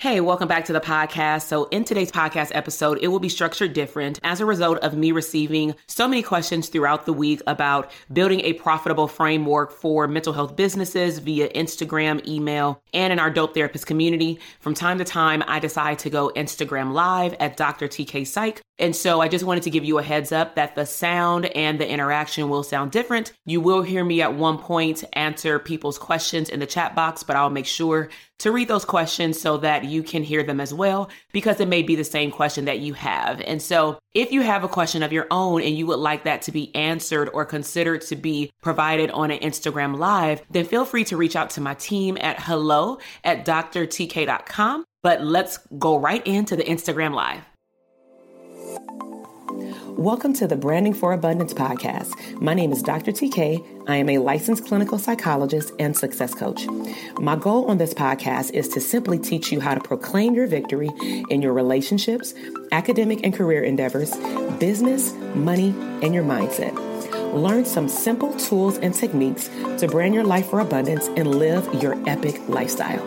Hey, welcome back to the podcast. So, in today's podcast episode, it will be structured different as a result of me receiving so many questions throughout the week about building a profitable framework for mental health businesses via Instagram, email, and in our dope therapist community. From time to time, I decide to go Instagram live at Dr. TK Psych and so I just wanted to give you a heads up that the sound and the interaction will sound different. You will hear me at one point answer people's questions in the chat box, but I'll make sure to read those questions so that you can hear them as well, because it may be the same question that you have. And so if you have a question of your own and you would like that to be answered or considered to be provided on an Instagram live, then feel free to reach out to my team at hello at drtk.com. But let's go right into the Instagram live. Welcome to the Branding for Abundance podcast. My name is Dr. TK. I am a licensed clinical psychologist and success coach. My goal on this podcast is to simply teach you how to proclaim your victory in your relationships, academic and career endeavors, business, money, and your mindset. Learn some simple tools and techniques to brand your life for abundance and live your epic lifestyle.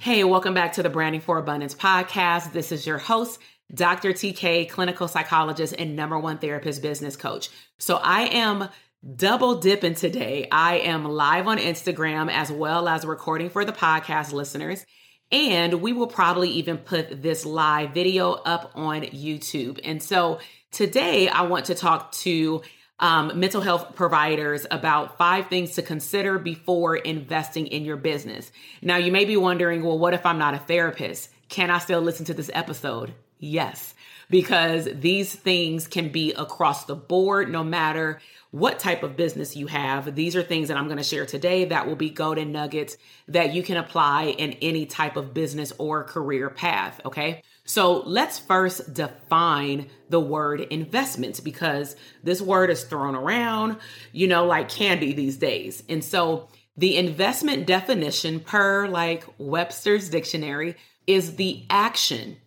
Hey, welcome back to the Branding for Abundance podcast. This is your host, Dr. TK, clinical psychologist and number one therapist business coach. So I am double dipping today. I am live on Instagram as well as recording for the podcast listeners. And we will probably even put this live video up on YouTube. And so today I want to talk to um, mental health providers about five things to consider before investing in your business. Now, you may be wondering, well, what if I'm not a therapist? Can I still listen to this episode? Yes, because these things can be across the board, no matter what type of business you have. These are things that I'm going to share today that will be golden nuggets that you can apply in any type of business or career path. Okay. So let's first define the word investments because this word is thrown around, you know, like candy these days. And so the investment definition per like Webster's dictionary is the action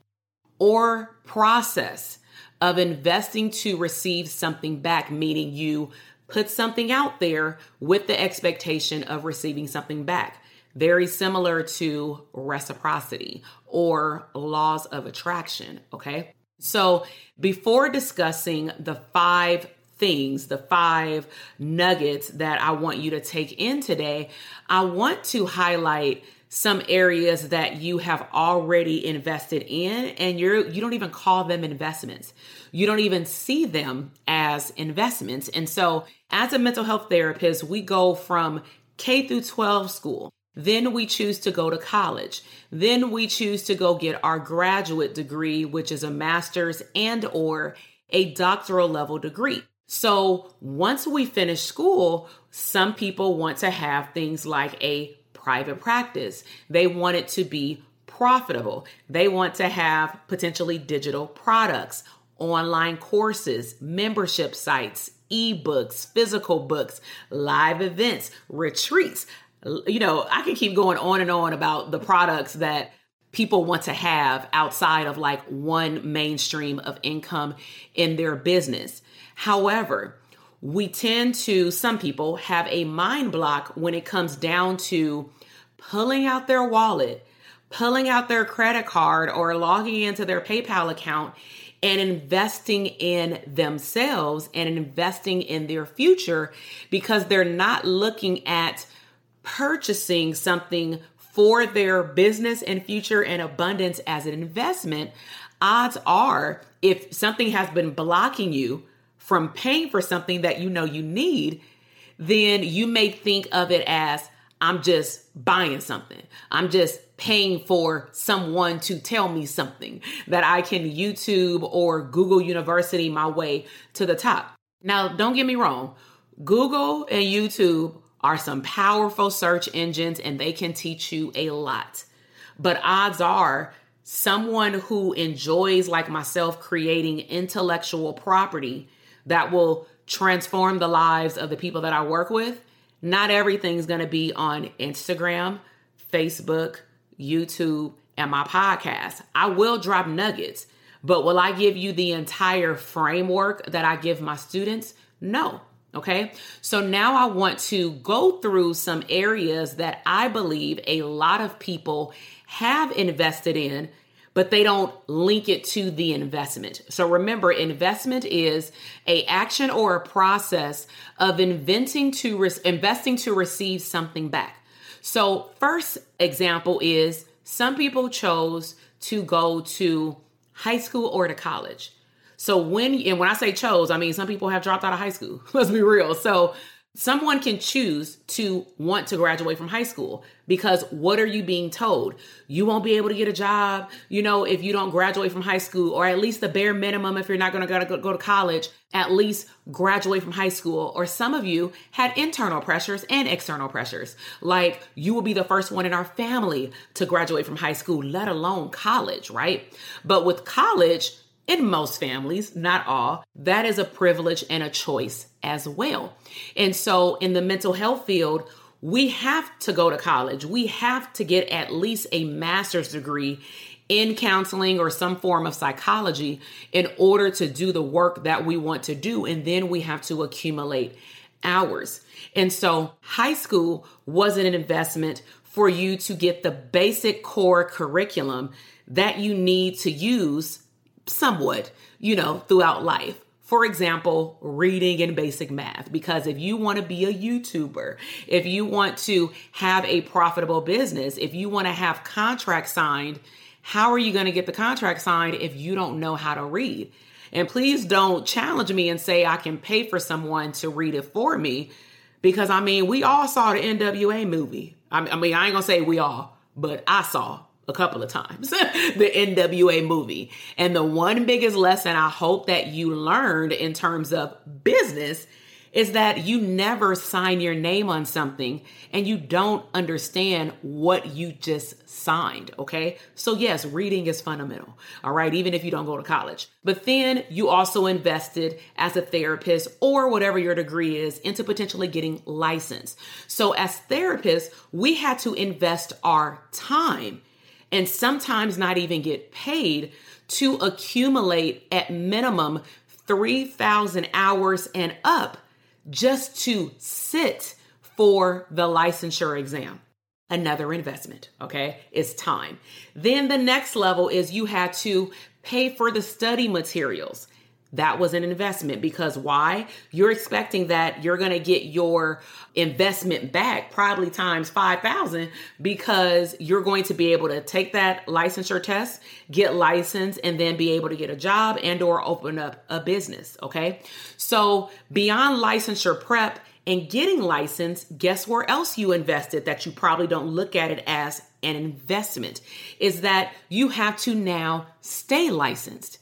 or process of investing to receive something back, meaning you put something out there with the expectation of receiving something back. Very similar to reciprocity or laws of attraction. Okay. So before discussing the five things, the five nuggets that I want you to take in today, I want to highlight some areas that you have already invested in and you're you don't even call them investments. You don't even see them as investments. And so as a mental health therapist, we go from K through 12 school. Then we choose to go to college. Then we choose to go get our graduate degree, which is a master's and or a doctoral level degree. So once we finish school, some people want to have things like a private practice. They want it to be profitable. They want to have potentially digital products, online courses, membership sites, ebooks, physical books, live events, retreats. You know, I can keep going on and on about the products that people want to have outside of like one mainstream of income in their business. However, we tend to, some people have a mind block when it comes down to pulling out their wallet, pulling out their credit card, or logging into their PayPal account and investing in themselves and investing in their future because they're not looking at purchasing something for their business and future and abundance as an investment. Odds are, if something has been blocking you from paying for something that you know you need, then you may think of it as I'm just buying something. I'm just paying for someone to tell me something that I can YouTube or Google University my way to the top. Now, don't get me wrong, Google and YouTube are some powerful search engines and they can teach you a lot. But odds are, someone who enjoys, like myself, creating intellectual property that will transform the lives of the people that I work with, not everything's gonna be on Instagram, Facebook, YouTube, and my podcast. I will drop nuggets, but will I give you the entire framework that I give my students? No. Okay. So now I want to go through some areas that I believe a lot of people have invested in, but they don't link it to the investment. So remember, investment is a action or a process of inventing to re- investing to receive something back. So, first example is some people chose to go to high school or to college. So when and when I say chose, I mean some people have dropped out of high school. Let's be real. So Someone can choose to want to graduate from high school because what are you being told? You won't be able to get a job, you know, if you don't graduate from high school, or at least the bare minimum if you're not going to go to college, at least graduate from high school. Or some of you had internal pressures and external pressures, like you will be the first one in our family to graduate from high school, let alone college, right? But with college, in most families, not all, that is a privilege and a choice as well. And so in the mental health field, we have to go to college. We have to get at least a master's degree in counseling or some form of psychology in order to do the work that we want to do. And then we have to accumulate hours. And so high school wasn't an investment for you to get the basic core curriculum that you need to use somewhat, you know, throughout life. For example, reading and basic math. Because if you want to be a YouTuber, if you want to have a profitable business, if you want to have contracts signed, how are you going to get the contract signed if you don't know how to read? And please don't challenge me and say I can pay for someone to read it for me. Because I mean, we all saw the NWA movie. I mean, I ain't gonna say we all, but I saw a couple of times the NWA movie. And the one biggest lesson I hope that you learned in terms of business is that you never sign your name on something and you don't understand what you just signed, okay? So, yes, reading is fundamental, all right, even if you don't go to college. But then you also invested as a therapist or whatever your degree is into potentially getting licensed. So, as therapists, we had to invest our time and sometimes not even get paid to accumulate at minimum 3,000 hours and up just to sit for the licensure exam. Another investment, okay? It's time. Then the next level is you had to pay for the study materials that was an investment because why? You're expecting that you're going to get your investment back probably times 5,000 because you're going to be able to take that licensure test, get licensed and then be able to get a job and or open up a business, okay? So, beyond licensure prep and getting licensed, guess where else you invested that you probably don't look at it as an investment is that you have to now stay licensed.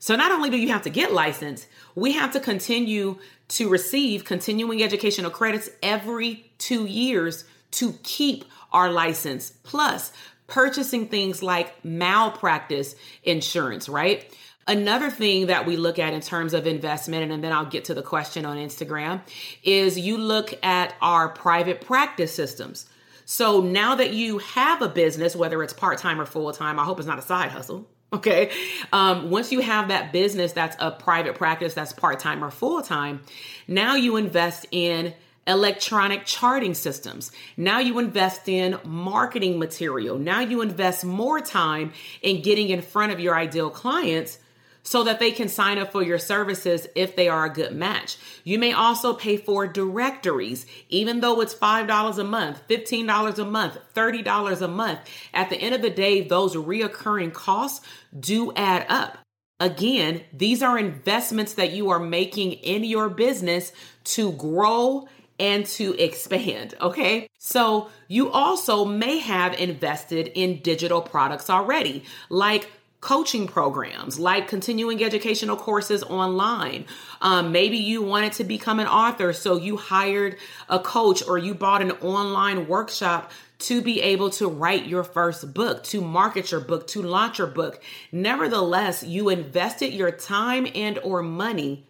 So not only do you have to get licensed, we have to continue to receive continuing educational credits every two years to keep our license, plus purchasing things like malpractice insurance, right? Another thing that we look at in terms of investment, and then I'll get to the question on Instagram, is you look at our private practice systems. So now that you have a business, whether it's part time or full time, I hope it's not a side hustle. Okay. Um, once you have that business that's a private practice that's part time or full time, now you invest in electronic charting systems. Now you invest in marketing material. Now you invest more time in getting in front of your ideal clients so that they can sign up for your services if they are a good match. You may also pay for directories, even though it's $5 a month, $15 a month, $30 a month. At the end of the day, those reoccurring costs do add up. Again, these are investments that you are making in your business to grow and to expand. Okay. So you also may have invested in digital products already, like coaching programs, like continuing educational courses online. Um, maybe you wanted to become an author, so you hired a coach or you bought an online workshop to be able to write your first book, to market your book, to launch your book. Nevertheless, you invested your time and or money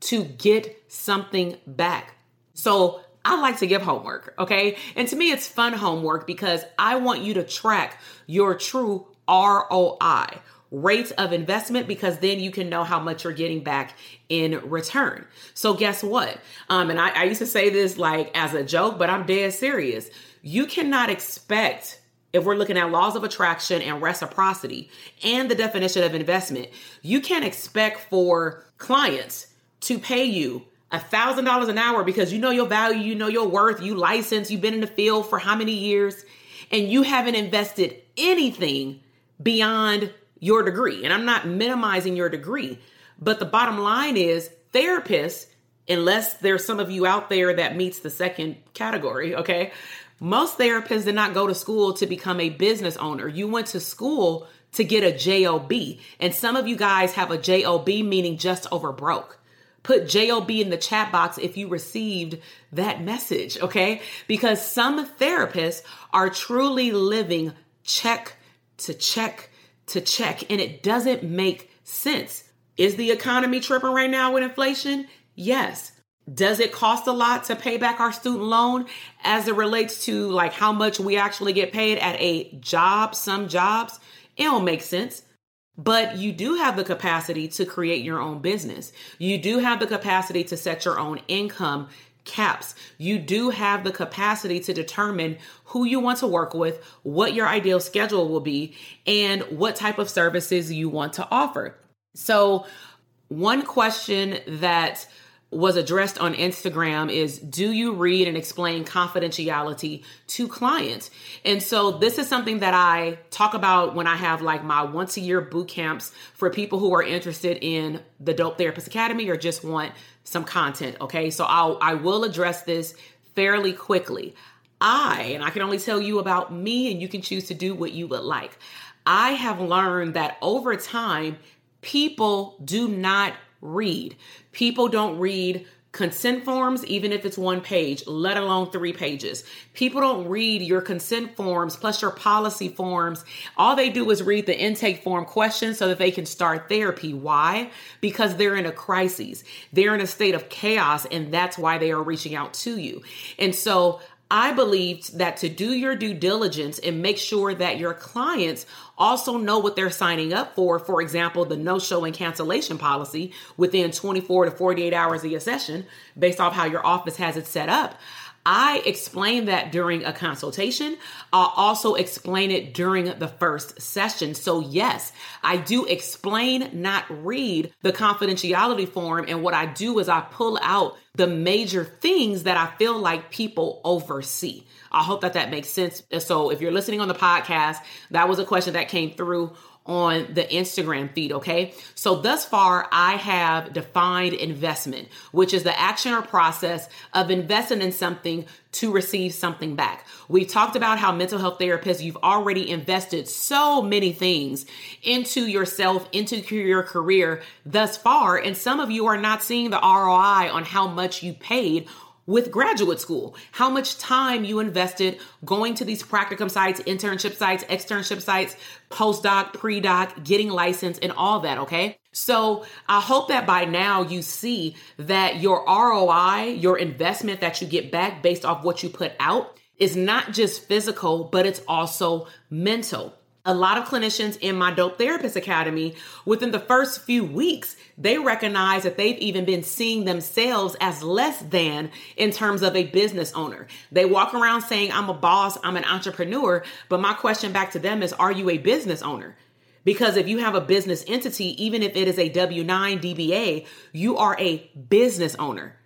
to get something back. So I like to give homework, okay? And to me, it's fun homework because I want you to track your true ROI, rates of investment, because then you can know how much you're getting back in return. So, guess what? Um, and I, I used to say this like as a joke, but I'm dead serious. You cannot expect if we're looking at laws of attraction and reciprocity and the definition of investment, you can't expect for clients to pay you a thousand dollars an hour because you know your value, you know your worth, you license, you've been in the field for how many years, and you haven't invested anything beyond your degree. And I'm not minimizing your degree, but the bottom line is therapists, unless there's some of you out there that meets the second category, okay? Most therapists did not go to school to become a business owner. You went to school to get a JOB. And some of you guys have a JOB meaning just over broke. Put JOB in the chat box if you received that message, okay? Because some therapists are truly living check to check to check, and it doesn't make sense. Is the economy tripping right now with inflation? Yes. Does it cost a lot to pay back our student loan as it relates to like how much we actually get paid at a job, some jobs? It don't make sense. But you do have the capacity to create your own business. You do have the capacity to set your own income caps. You do have the capacity to determine who you want to work with, what your ideal schedule will be, and what type of services you want to offer. So, one question that was addressed on Instagram is do you read and explain confidentiality to clients? And so this is something that I talk about when I have like my once a year boot camps for people who are interested in the Dope Therapist Academy or just want some content, okay? So I'll I will address this fairly quickly. I, and I can only tell you about me and you can choose to do what you would like. I have learned that over time people do not read. People don't read consent forms, even if it's one page, let alone three pages. People don't read your consent forms plus your policy forms. All they do is read the intake form questions so that they can start therapy. Why? Because they're in a crisis, they're in a state of chaos, and that's why they are reaching out to you. And so I believed that to do your due diligence and make sure that your clients also know what they're signing up for, for example, the no show and cancellation policy within 24 to 48 hours of your session, based off how your office has it set up. I explain that during a consultation. I'll also explain it during the first session. So, yes, I do explain, not read the confidentiality form. And what I do is I pull out the major things that I feel like people oversee. I hope that that makes sense. So, if you're listening on the podcast, that was a question that came through on the Instagram feed, okay? So thus far, I have defined investment, which is the action or process of investing in something to receive something back. We've talked about how mental health therapists, you've already invested so many things into yourself, into your career thus far, and some of you are not seeing the ROI on how much you paid with graduate school, how much time you invested going to these practicum sites, internship sites, externship sites, postdoc, pre-doc, getting licensed and all that, okay? So I hope that by now you see that your ROI, your investment that you get back based off what you put out is not just physical, but it's also mental a lot of clinicians in my Dope Therapist Academy, within the first few weeks, they recognize that they've even been seeing themselves as less than in terms of a business owner. They walk around saying, I'm a boss, I'm an entrepreneur. But my question back to them is, are you a business owner? Because if you have a business entity, even if it is a W 9 DBA, you are a business owner,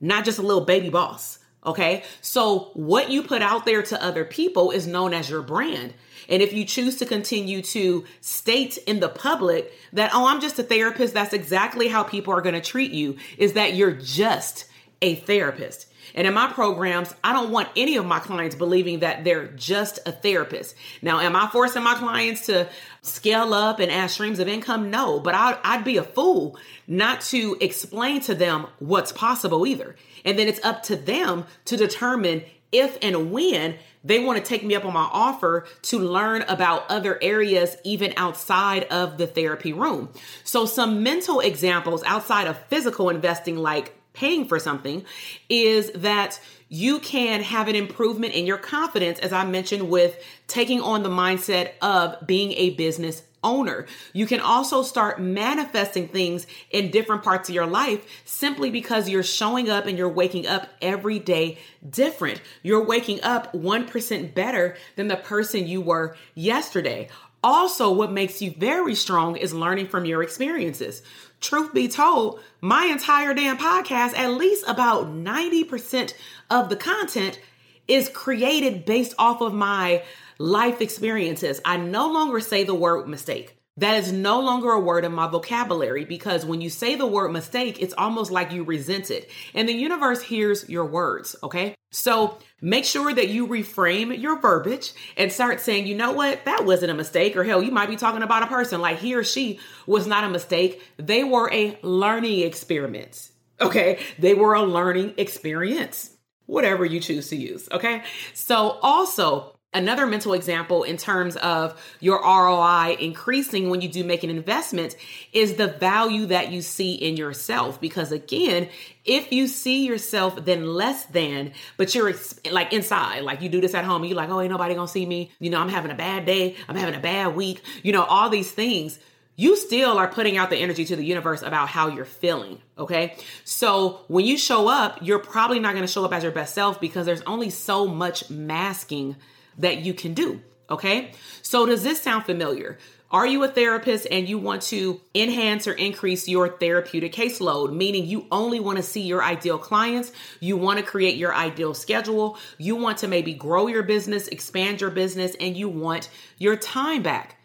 not just a little baby boss. Okay. So what you put out there to other people is known as your brand. And if you choose to continue to state in the public that, oh, I'm just a therapist, that's exactly how people are going to treat you, is that you're just a therapist. And in my programs, I don't want any of my clients believing that they're just a therapist. Now, am I forcing my clients to scale up and add streams of income? No, but I'd, I'd be a fool not to explain to them what's possible either. And then it's up to them to determine if and when they want to take me up on my offer to learn about other areas even outside of the therapy room. So, some mental examples outside of physical investing, like paying for something, is that you can have an improvement in your confidence, as I mentioned, with taking on the mindset of being a business owner. You can also start manifesting things in different parts of your life simply because you're showing up and you're waking up every day different. You're waking up 1% better than the person you were yesterday. Also, what makes you very strong is learning from your experiences. Truth be told, my entire damn podcast, at least about 90% of the content is created based off of my life experiences. I no longer say the word mistake. That is no longer a word in my vocabulary because when you say the word mistake, it's almost like you resent it. And the universe hears your words, okay? So make sure that you reframe your verbiage and start saying, you know what, that wasn't a mistake. Or hell, you might be talking about a person like he or she was not a mistake. They were a learning experiment, okay? They were a learning experience whatever you choose to use. Okay. So also Another mental example in terms of your ROI increasing when you do make an investment is the value that you see in yourself. Because again, if you see yourself then less than, but you're like inside, like you do this at home, you're like, oh, ain't nobody gonna see me. You know, I'm having a bad day. I'm having a bad week. You know, all these things you still are putting out the energy to the universe about how you're feeling. Okay. So when you show up, you're probably not going to show up as your best self because there's only so much masking that you can do. Okay. So does this sound familiar? Are you a therapist and you want to enhance or increase your therapeutic caseload, meaning you only want to see your ideal clients, you want to create your ideal schedule, you want to maybe grow your business, expand your business, and you want your time back?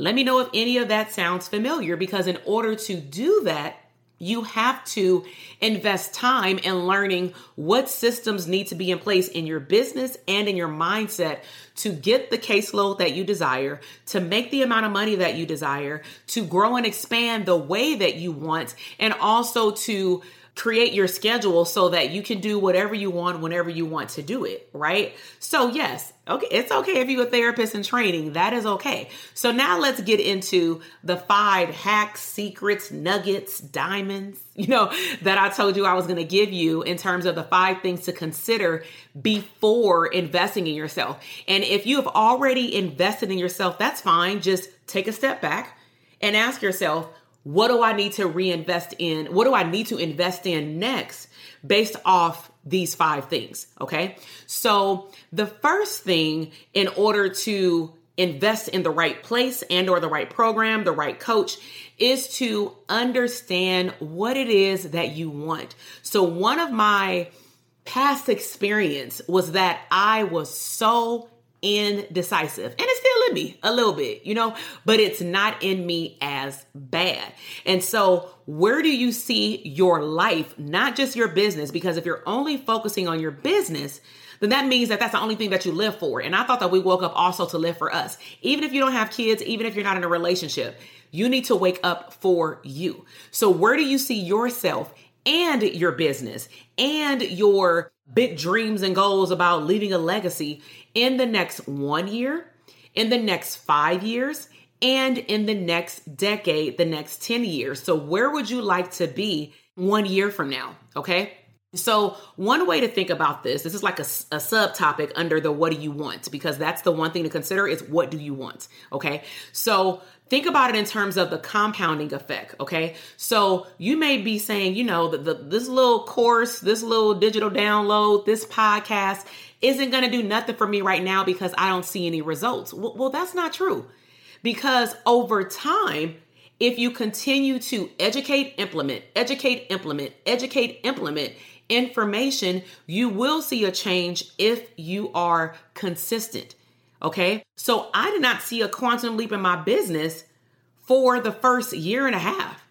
Let me know if any of that sounds familiar because in order to do that, you have to invest time in learning what systems need to be in place in your business and in your mindset to get the caseload that you desire, to make the amount of money that you desire, to grow and expand the way that you want, and also to create your schedule so that you can do whatever you want whenever you want to do it, right? So, yes, okay, it's okay if you're a therapist in training. That is okay. So, now let's get into the five hacks, secrets, nuggets, diamonds, you know, that I told you I was going to give you in terms of the five things to consider before investing in yourself. And if you have already invested in yourself, that's fine. Just take a step back and ask yourself, what do I need to reinvest in? What do I need to invest in next based off these five things? Okay. So the first thing in order to invest in the right place and or the right program, the right coach is to understand what it is that you want. So one of my past experience was that I was so indecisive. And it's me a little bit, you know, but it's not in me as bad. And so, where do you see your life, not just your business? Because if you're only focusing on your business, then that means that that's the only thing that you live for. And I thought that we woke up also to live for us. Even if you don't have kids, even if you're not in a relationship, you need to wake up for you. So, where do you see yourself and your business and your big dreams and goals about leaving a legacy in the next one year, in the next five years, and in the next decade, the next 10 years. So, where would you like to be one year from now? Okay. So, one way to think about this, this is like a, a subtopic under the what do you want, because that's the one thing to consider is what do you want? Okay. So, think about it in terms of the compounding effect. Okay. So, you may be saying, you know, the, the, this little course, this little digital download, this podcast isn't going to do nothing for me right now because I don't see any results. Well, well that's not true. Because over time, if you continue to educate, implement, educate, implement, educate, implement information, you will see a change if you are consistent. Okay. So I did not see a quantum leap in my business for the first year and a half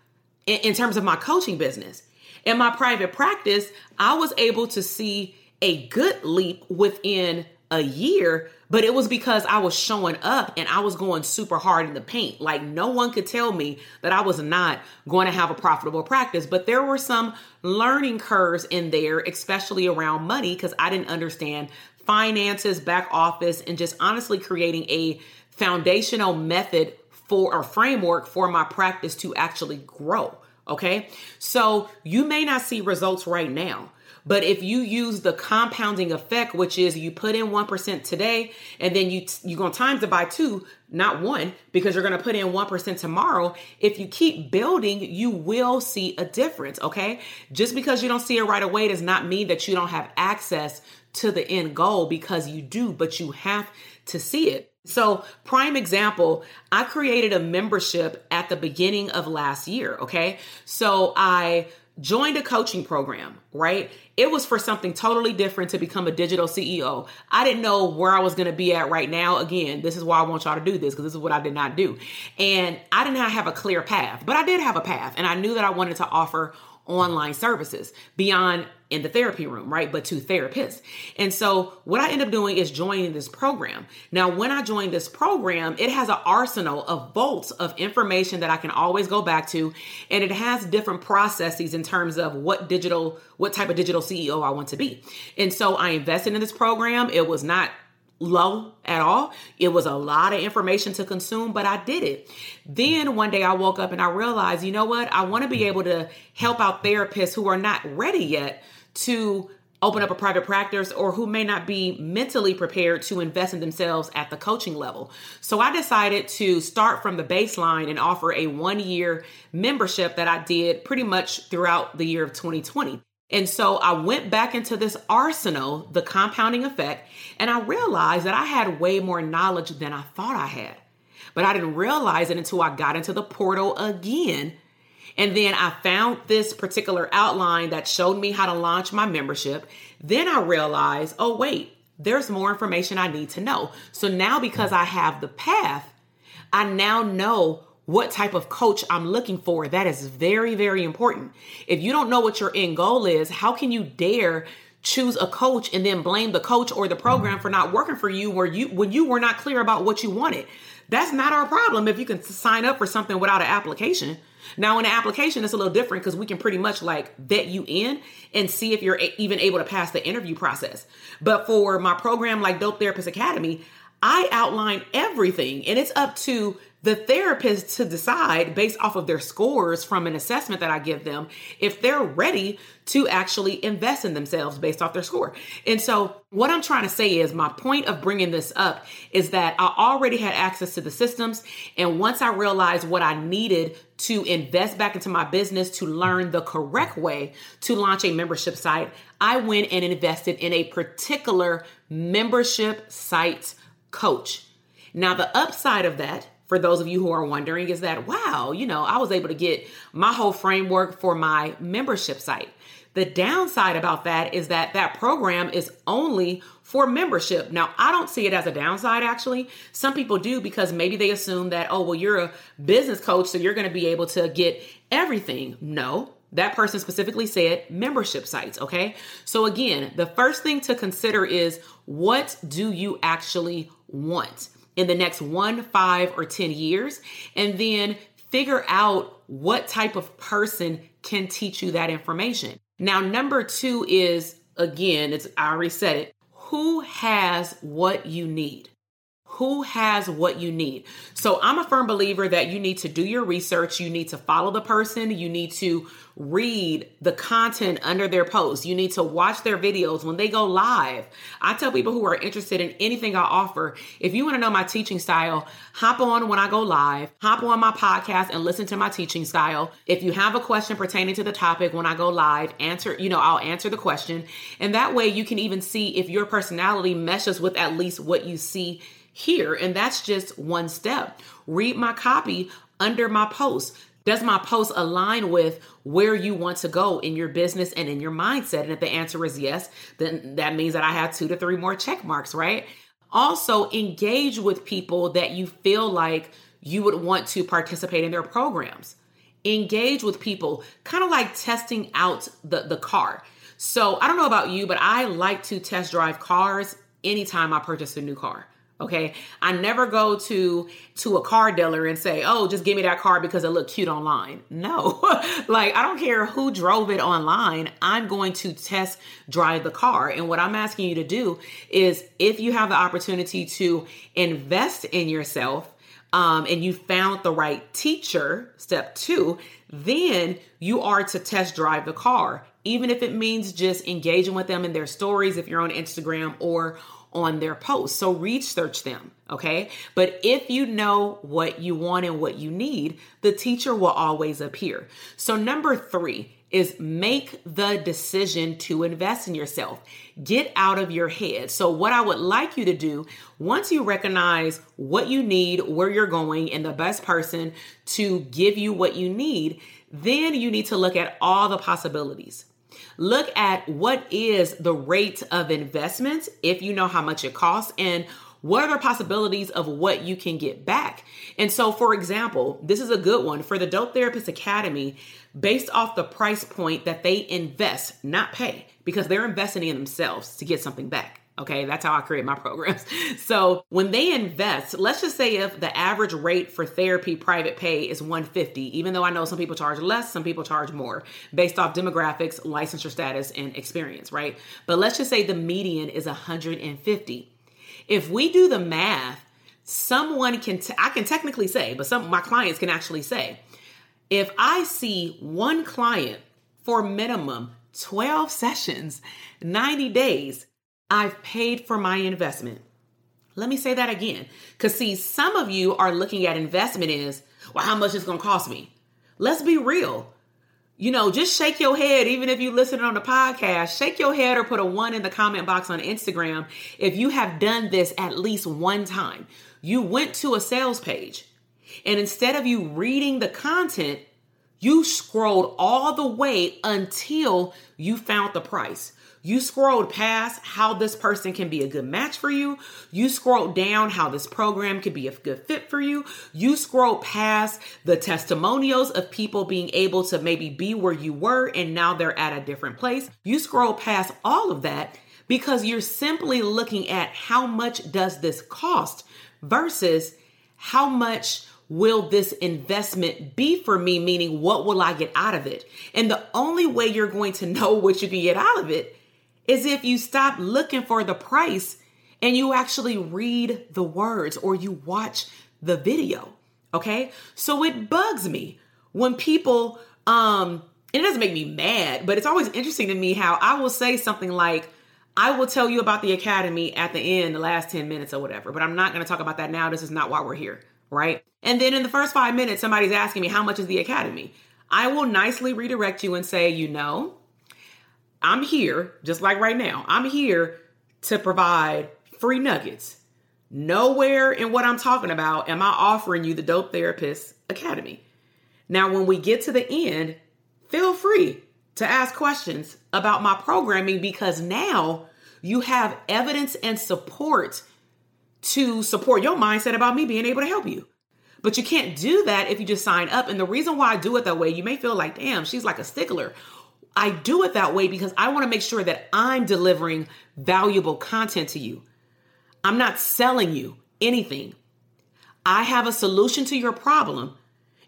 in, in terms of my coaching business. In my private practice, I was able to see a good leap within a year, but it was because I was showing up and I was going super hard in the paint. Like no one could tell me that I was not going to have a profitable practice, but there were some learning curves in there, especially around money, because I didn't understand finances, back office, and just honestly creating a foundational method for a framework for my practice to actually grow. Okay. So you may not see results right now but if you use the compounding effect, which is you put in 1% today and then you, you're going to times it by two, not one, because you're going to put in 1% tomorrow. If you keep building, you will see a difference. Okay. Just because you don't see it right away does not mean that you don't have access to the end goal because you do, but you have to see it. So, prime example, I created a membership at the beginning of last year. Okay. So I joined a coaching program, right? It was for something totally different to become a digital CEO. I didn't know where I was going to be at right now. Again, this is why I want y'all to do this because this is what I did not do. And I did not have a clear path, but I did have a path. And I knew that I wanted to offer online services beyond in the therapy room, right? But to therapists. And so what I end up doing is joining this program. Now, when I join this program, it has an arsenal of bolts of information that I can always go back to. And it has different processes in terms of what digital, what type of digital CEO I want to be. And so I invested in this program. It was not low at all. It was a lot of information to consume, but I did it. Then one day I woke up and I realized, you know what? I want to be able to help out therapists who are not ready yet to open up a private practice or who may not be mentally prepared to invest in themselves at the coaching level. So I decided to start from the baseline and offer a one year membership that I did pretty much throughout the year of 2020. And so I went back into this arsenal, the compounding effect, and I realized that I had way more knowledge than I thought I had. But I didn't realize it until I got into the portal again. And then I found this particular outline that showed me how to launch my membership. Then I realized, oh, wait, there's more information I need to know. So now, because I have the path, I now know what type of coach I'm looking for. That is very, very important. If you don't know what your end goal is, how can you dare choose a coach and then blame the coach or the program for not working for you where you when you were not clear about what you wanted? That's not our problem if you can sign up for something without an application. Now, in an application, it's a little different because we can pretty much like vet you in and see if you're a- even able to pass the interview process. But for my program like Dope Therapist Academy, I outline everything and it's up to the therapist to decide based off of their scores from an assessment that I give them if they're ready to actually invest in themselves based off their score. And so, what I'm trying to say is my point of bringing this up is that I already had access to the systems. And once I realized what I needed to invest back into my business to learn the correct way to launch a membership site, I went and invested in a particular membership site coach. Now, the upside of that for those of you who are wondering is that, wow, you know, I was able to get my whole framework for my membership site. The downside about that is that that program is only for membership. Now, I don't see it as a downside actually. Some people do because maybe they assume that, oh, well, you're a business coach, so you're going to be able to get everything. No, that person specifically said membership sites, okay? So, again, the first thing to consider is what do you actually want? In the next one, five, or 10 years, and then figure out what type of person can teach you that information. Now, number two is again, it's I already said it. Who has what you need? Who has what you need. So I'm a firm believer that you need to do your research, you need to follow the person, you need to read the content under their posts, you need to watch their videos when they go live. I tell people who are interested in anything I offer, if you want to know my teaching style, hop on when I go live, hop on my podcast and listen to my teaching style. If you have a question pertaining to the topic when I go live, answer, you know, I'll answer the question. And that way you can even see if your personality meshes with at least what you see here. And that's just one step. Read my copy under my post. Does my post align with where you want to go in your business and in your mindset? And if the answer is yes, then that means that I have two to three more check marks, right? Also, engage with people that you feel like you would want to participate in their programs. Engage with people, kind of like testing out the, the car. So, I don't know about you, but I like to test drive cars anytime I purchase a new car. Okay. I never go to to a car dealer and say, "Oh, just give me that car because it looked cute online." No. like I don't care who drove it online. I'm going to test drive the car. And what I'm asking you to do is if you have the opportunity to invest in yourself, um, and you found the right teacher, step two, then you are to test drive the car, even if it means just engaging with them in their stories if you're on Instagram or on their posts. So research them, okay? But if you know what you want and what you need, the teacher will always appear. So, number three is make the decision to invest in yourself. Get out of your head. So, what I would like you to do once you recognize what you need, where you're going, and the best person to give you what you need, then you need to look at all the possibilities. Look at what is the rate of investment if you know how much it costs and what are the possibilities of what you can get back? And so, for example, this is a good one for the Dope Therapist Academy based off the price point that they invest, not pay, because they're investing in themselves to get something back. Okay, that's how I create my programs. So when they invest, let's just say if the average rate for therapy private pay is 150, even though I know some people charge less, some people charge more based off demographics, licensure status, and experience, right? But let's just say the median is 150. If we do the math, someone can, I can technically say, but some my clients can actually say, if I see one client for minimum 12 sessions, 90 days, I've paid for my investment. Let me say that again. Because, see, some of you are looking at investment as, well, how much it's going to cost me? Let's be real. You know, just shake your head, even if you listen on the podcast, shake your head or put a one in the comment box on Instagram if you have done this at least one time. You went to a sales page and instead of you reading the content, you scrolled all the way until you found the price. You scrolled past how this person can be a good match for you. You scrolled down how this program could be a good fit for you. You scrolled past the testimonials of people being able to maybe be where you were and now they're at a different place. You scroll past all of that because you're simply looking at how much does this cost versus how much will this investment be for me? Meaning, what will I get out of it? And the only way you're going to know what you can get out of it is if you stop looking for the price and you actually read the words or you watch the video. Okay. So it bugs me when people, um, it doesn't make me mad, but it's always interesting to me how I will say something like, I will tell you about the academy at the end, the last 10 minutes or whatever, but I'm not going to talk about that now. This is not why we're here. Right. And then in the first five minutes, somebody's asking me, how much is the academy? I will nicely redirect you and say, you know, I'm here, just like right now, I'm here to provide free nuggets. Nowhere in what I'm talking about am I offering you the Dope Therapist Academy. Now, when we get to the end, feel free to ask questions about my programming because now you have evidence and support to support your mindset about me being able to help you. But you can't do that if you just sign up. And the reason why I do it that way, you may feel like, damn, she's like a stickler. I do it that way because I want to make sure that I'm delivering valuable content to you. I'm not selling you anything. I have a solution to your problem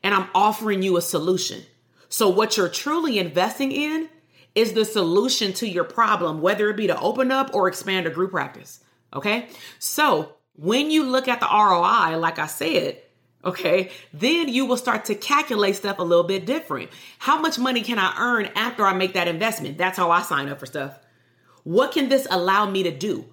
and I'm offering you a solution. So, what you're truly investing in is the solution to your problem, whether it be to open up or expand a group practice. Okay. So when you look at the ROI, like I said, okay, then you will start to calculate stuff a little bit different. How much money can I earn after I make that investment? That's how I sign up for stuff. What can this allow me to do?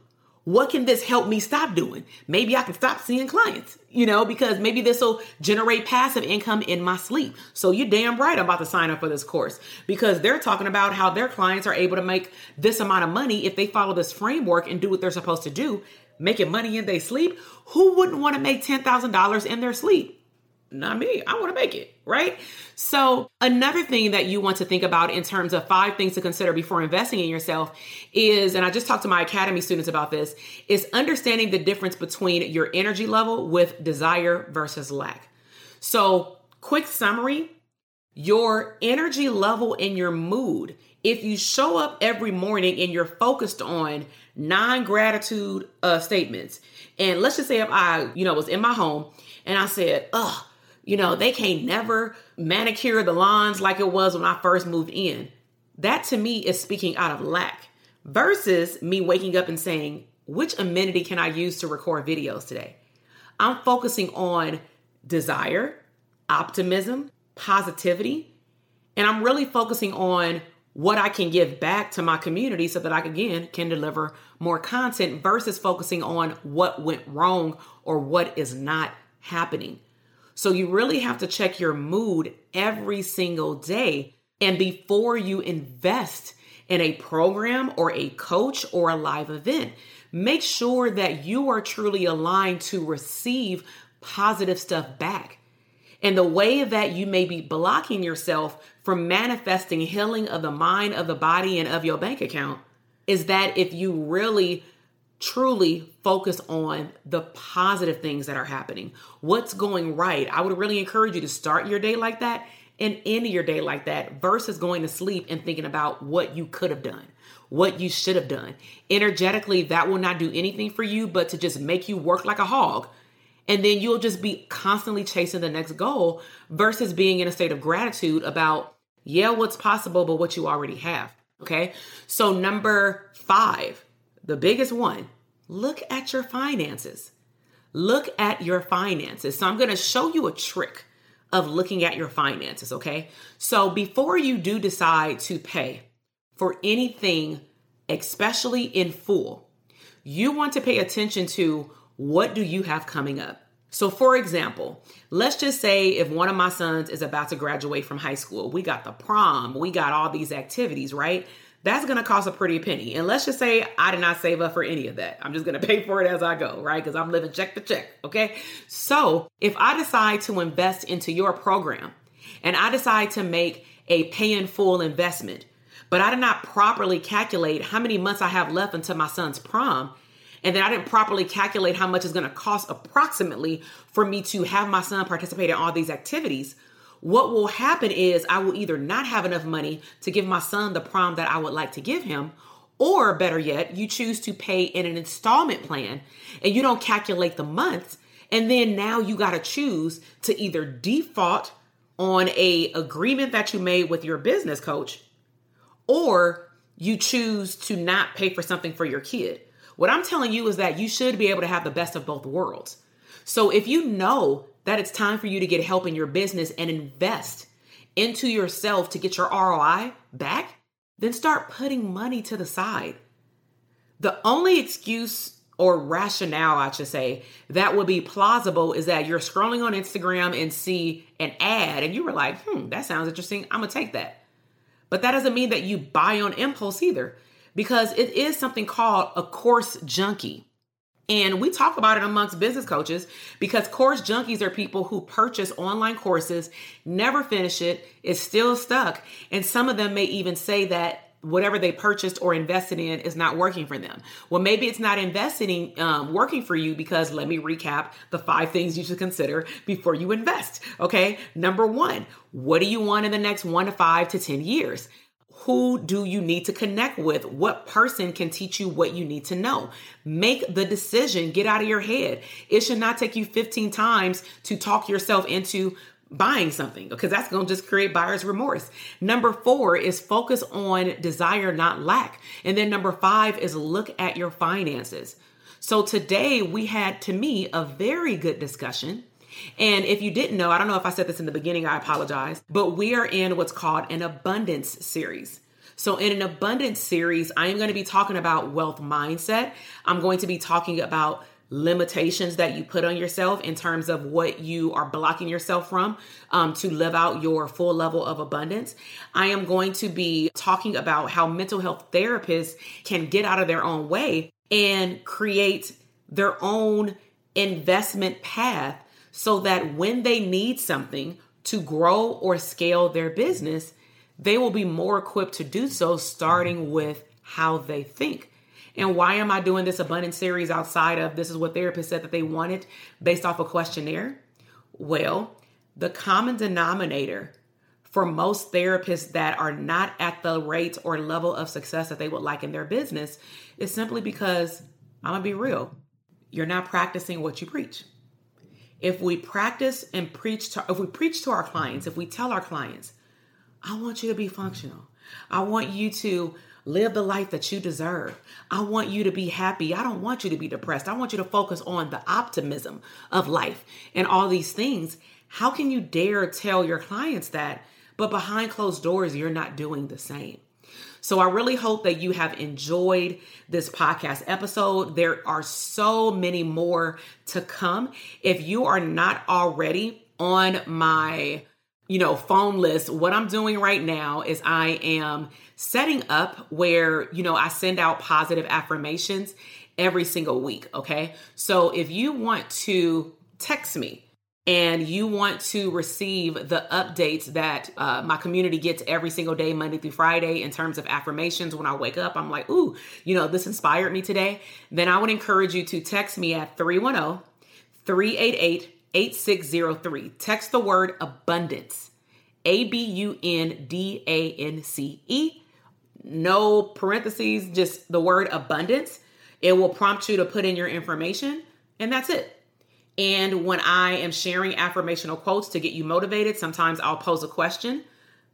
What can this help me stop doing? Maybe I can stop seeing clients, you know, because maybe this will generate passive income in my sleep. So you're damn right I'm about to sign up for this course because they're talking about how their clients are able to make this amount of money if they follow this framework and do what they're supposed to do, making money in their sleep. Who wouldn't want to make $10,000 in their sleep? not me. I want to make it, right? So, another thing that you want to think about in terms of five things to consider before investing in yourself is, and I just talked to my academy students about this, is understanding the difference between your energy level with desire versus lack. So, quick summary your energy level and your mood. If you show up every morning and you're focused on non gratitude uh, statements, and let's just say if I, you know, was in my home and I said, ugh, you know, they can't never manicure the lawns like it was when I first moved in. That to me is speaking out of lack versus me waking up and saying, which amenity can I use to record videos today? I'm focusing on desire, optimism, positivity, and I'm really focusing on what I can give back to my community so that I again can deliver more content versus focusing on what went wrong or what is not happening. So you really have to check your mood every single day. And before you invest in a program or a coach or a live event, make sure that you are truly aligned to receive positive stuff back. And the way that you may be blocking yourself from manifesting healing of the mind, of the body, and of your bank account is that if you really truly focus on the positive things that are happening, what's going right. I would really encourage you to start your day like that and end your day like that versus going to sleep and thinking about what you could have done, what you should have done. Energetically, that will not do anything for you but to just make you work like a hog. And then you'll just be constantly chasing the next goal versus being in a state of gratitude about, yeah, what's possible, but what you already have. Okay. So, number five, the biggest one, look at your finances. Look at your finances. So I'm going to show you a trick of looking at your finances, okay? So before you do decide to pay for anything, especially in full, you want to pay attention to what do you have coming up? So, for example, let's just say if one of my sons is about to graduate from high school, we got the prom, we got all these activities, right? that's to cost a pretty penny. And let's just say I did not save up for any of that. I'm just to pay for it as I go, right? Because I'm living check to check. Okay. So if I decide to invest into your program and I decide to make a pay in full investment, but I did not properly calculate how many months I have left until my son's prom, and then I didn't properly calculate how much it's going to cost approximately for me to have my son participate in all these activities, what will happen is I will either not have enough money to give my son the prom that I would like to give him, or better yet, you choose to pay in an installment plan and you don't calculate the months. And then now you got to choose to either default on a agreement that you made with your business coach or you choose to not pay for something for your kid. What I'm telling you is that you should be able to have the best of both worlds. So if you know that it's time for you to get help in your business and invest into yourself to get your ROI back, then start putting money to the side. The only excuse or rationale, I should say, that would be plausible is that you're scrolling on Instagram and see an ad and you were like, hmm, that sounds interesting. I'm going to take that. But that doesn't mean that you buy on impulse either, because it is something called a course junkie. And we talk about it amongst business coaches because course junkies are people who purchase online courses, never finish it, is still stuck. And some of them may even say that whatever they purchased or invested in is not working for them. Well, maybe it's not investing, um, working for you because let me recap the five things you should consider before you invest. Okay. Number one, what do you want in the next one to five to 10 years? Who do you need to connect with? What person can teach you what you need to know? Make the decision, get out of your head. It should not take you 15 times to talk yourself into buying something because that's going to just create buyer's remorse. Number four is focus on desire, not lack. And then number five is look at your finances. So today we had, to me, a very good discussion. And if you didn't know, I don't know if I said this in the beginning, I apologize, but we are in what's called an abundance series. So, in an abundance series, I am going to be talking about wealth mindset. I'm going to be talking about limitations that you put on yourself in terms of what you are blocking yourself from um, to live out your full level of abundance. I am going to be talking about how mental health therapists can get out of their own way and create their own investment path so that when they need something to grow or scale their business, they will be more equipped to do so, starting with how they think. And why am I doing this abundance series outside of this is what therapists said that they wanted based off a questionnaire? Well, the common denominator for most therapists that are not at the rate or level of success that they would like in their business is simply because I'm gonna be real, you're not practicing what you preach. If we practice and preach to, if we preach to our clients, if we tell our clients, I want you to be functional, I want you to Live the life that you deserve. I want you to be happy. I don't want you to be depressed. I want you to focus on the optimism of life and all these things. How can you dare tell your clients that, but behind closed doors, you're not doing the same? So I really hope that you have enjoyed this podcast episode. There are so many more to come. If you are not already on my you know, phone list, what I'm doing right now is I am setting up where, you know, I send out positive affirmations every single week. Okay. So if you want to text me, and you want to receive the updates that uh, my community gets every single day, Monday through Friday, in terms of affirmations, when I wake up, I'm like, ooh, you know, this inspired me today, then I would encourage you to text me at 310 388 8603. Text the word abundance, A B U N D A N C E. No parentheses, just the word abundance. It will prompt you to put in your information, and that's it. And when I am sharing affirmational quotes to get you motivated, sometimes I'll pose a question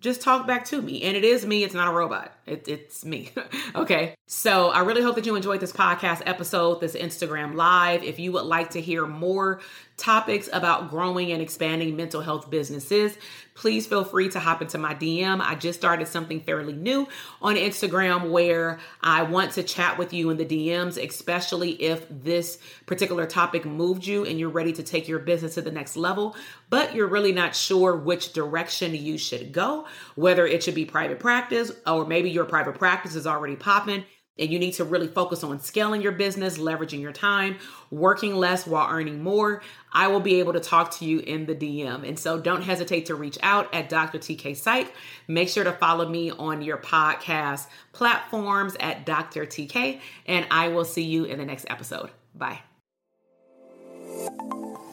just talk back to me. And it is me, it's not a robot. It, it's me. okay. So I really hope that you enjoyed this podcast episode, this Instagram live. If you would like to hear more topics about growing and expanding mental health businesses, please feel free to hop into my DM. I just started something fairly new on Instagram where I want to chat with you in the DMs, especially if this particular topic moved you and you're ready to take your business to the next level, but you're really not sure which direction you should go, whether it should be private practice or maybe your private practice is already popping and you need to really focus on scaling your business, leveraging your time, working less while earning more, I will be able to talk to you in the DM. And so don't hesitate to reach out at Dr. TK Psych. Make sure to follow me on your podcast platforms at Dr. TK, and I will see you in the next episode. Bye.